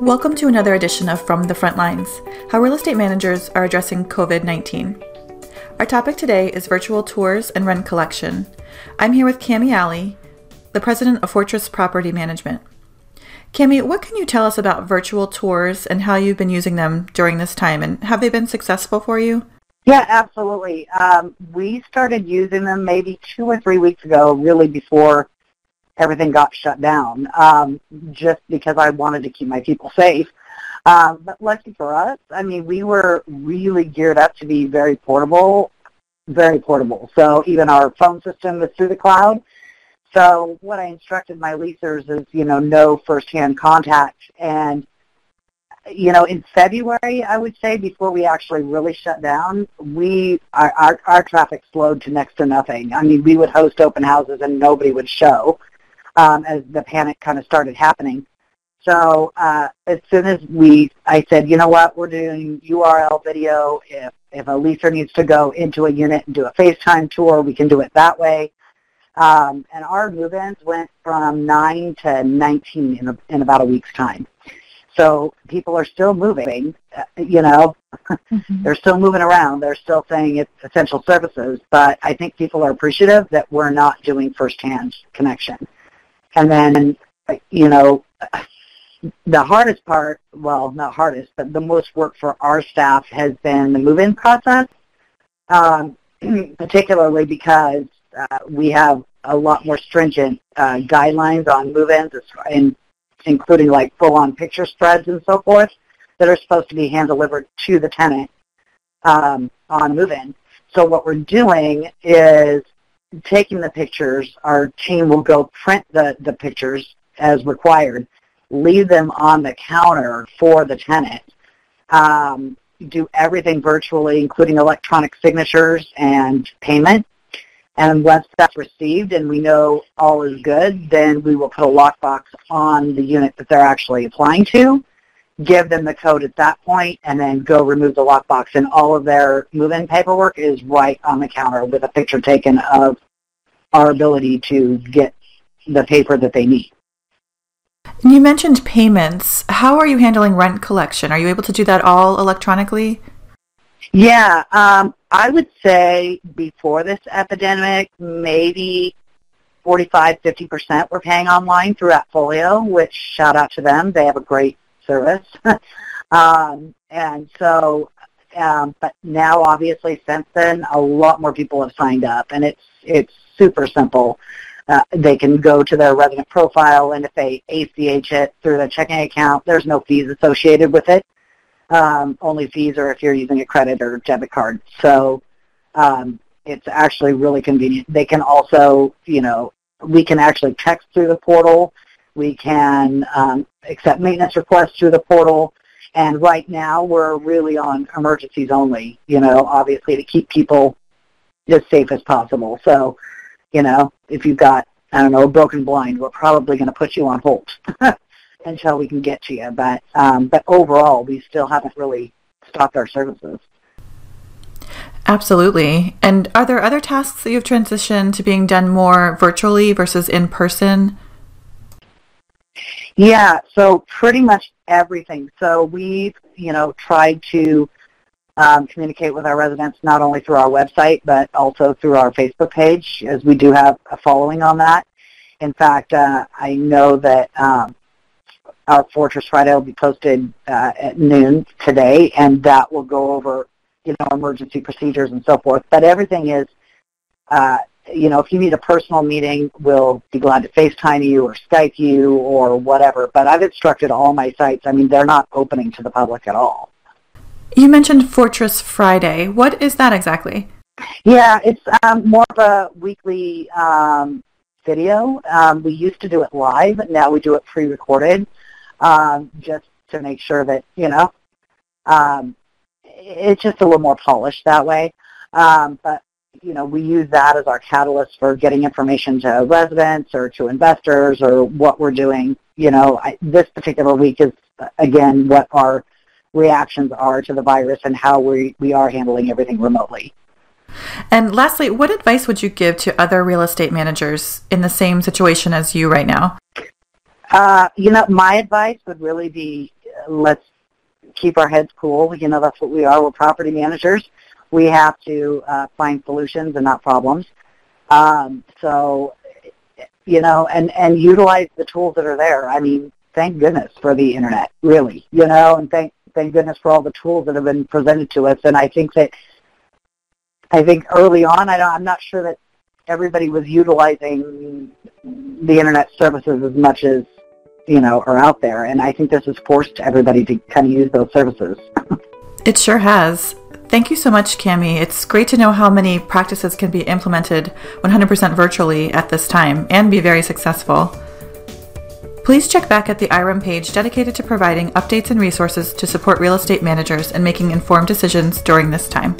Welcome to another edition of From the Front Lines How Real Estate Managers Are Addressing COVID 19. Our topic today is virtual tours and rent collection. I'm here with Cami Alley, the president of Fortress Property Management. Cami, what can you tell us about virtual tours and how you've been using them during this time, and have they been successful for you? Yeah, absolutely. Um, we started using them maybe two or three weeks ago, really before everything got shut down, um, just because I wanted to keep my people safe. Um, but lucky for us, I mean, we were really geared up to be very portable, very portable. So even our phone system is through the cloud. So what I instructed my leasers is, you know, no firsthand contact. And, you know, in February, I would say, before we actually really shut down, we, our, our, our traffic slowed to next to nothing. I mean, we would host open houses and nobody would show um, as the panic kind of started happening. So uh, as soon as we, I said, you know what, we're doing URL video. If if a leaser needs to go into a unit and do a FaceTime tour, we can do it that way. Um, and our move-ins went from 9 to 19 in, a, in about a week's time. So people are still moving, uh, you know, mm-hmm. they're still moving around. They're still saying it's essential services, but I think people are appreciative that we're not doing first-hand connection. And then, you know, the hardest part, well, not hardest, but the most work for our staff has been the move-in process, um, particularly because uh, we have a lot more stringent uh, guidelines on move-ins, and including like full-on picture spreads and so forth, that are supposed to be hand-delivered to the tenant um, on move-in. So what we're doing is taking the pictures. Our team will go print the, the pictures as required leave them on the counter for the tenant, um, do everything virtually, including electronic signatures and payment. And once that's received and we know all is good, then we will put a lockbox on the unit that they're actually applying to, give them the code at that point, and then go remove the lockbox. And all of their move-in paperwork is right on the counter with a picture taken of our ability to get the paper that they need. You mentioned payments. How are you handling rent collection? Are you able to do that all electronically? Yeah, um, I would say before this epidemic, maybe 45, 50% were paying online through Appfolio, which shout out to them. They have a great service. um, and so, um, but now obviously since then, a lot more people have signed up and it's, it's super simple. Uh, they can go to their resident profile, and if they ACH it through the checking account, there's no fees associated with it. Um, only fees are if you're using a credit or debit card. So um, it's actually really convenient. They can also, you know, we can actually text through the portal. We can um, accept maintenance requests through the portal. And right now we're really on emergencies only, you know, obviously to keep people as safe as possible. So you know, if you've got, I don't know, a broken blind, we're probably going to put you on hold until we can get to you. But, um, but overall, we still haven't really stopped our services. Absolutely. And are there other tasks that you've transitioned to being done more virtually versus in person? Yeah, so pretty much everything. So we've, you know, tried to um, communicate with our residents not only through our website but also through our Facebook page, as we do have a following on that. In fact, uh, I know that um, our Fortress Friday will be posted uh, at noon today, and that will go over, you know, emergency procedures and so forth. But everything is, uh, you know, if you need a personal meeting, we'll be glad to FaceTime you or Skype you or whatever. But I've instructed all my sites. I mean, they're not opening to the public at all. You mentioned Fortress Friday. What is that exactly? Yeah, it's um, more of a weekly um, video. Um, we used to do it live, but now we do it pre-recorded, um, just to make sure that you know um, it's just a little more polished that way. Um, but you know, we use that as our catalyst for getting information to residents or to investors or what we're doing. You know, I, this particular week is again what our reactions are to the virus and how we, we are handling everything remotely. And lastly, what advice would you give to other real estate managers in the same situation as you right now? Uh, you know, my advice would really be let's keep our heads cool. You know, that's what we are. We're property managers. We have to uh, find solutions and not problems. Um, so, you know, and, and utilize the tools that are there. I mean, thank goodness for the internet, really, you know, and thank, thank goodness for all the tools that have been presented to us. And I think that, I think early on, I don't, I'm not sure that everybody was utilizing the internet services as much as you know are out there and i think this has forced everybody to kind of use those services it sure has thank you so much cami it's great to know how many practices can be implemented 100% virtually at this time and be very successful Please check back at the IREM page dedicated to providing updates and resources to support real estate managers in making informed decisions during this time.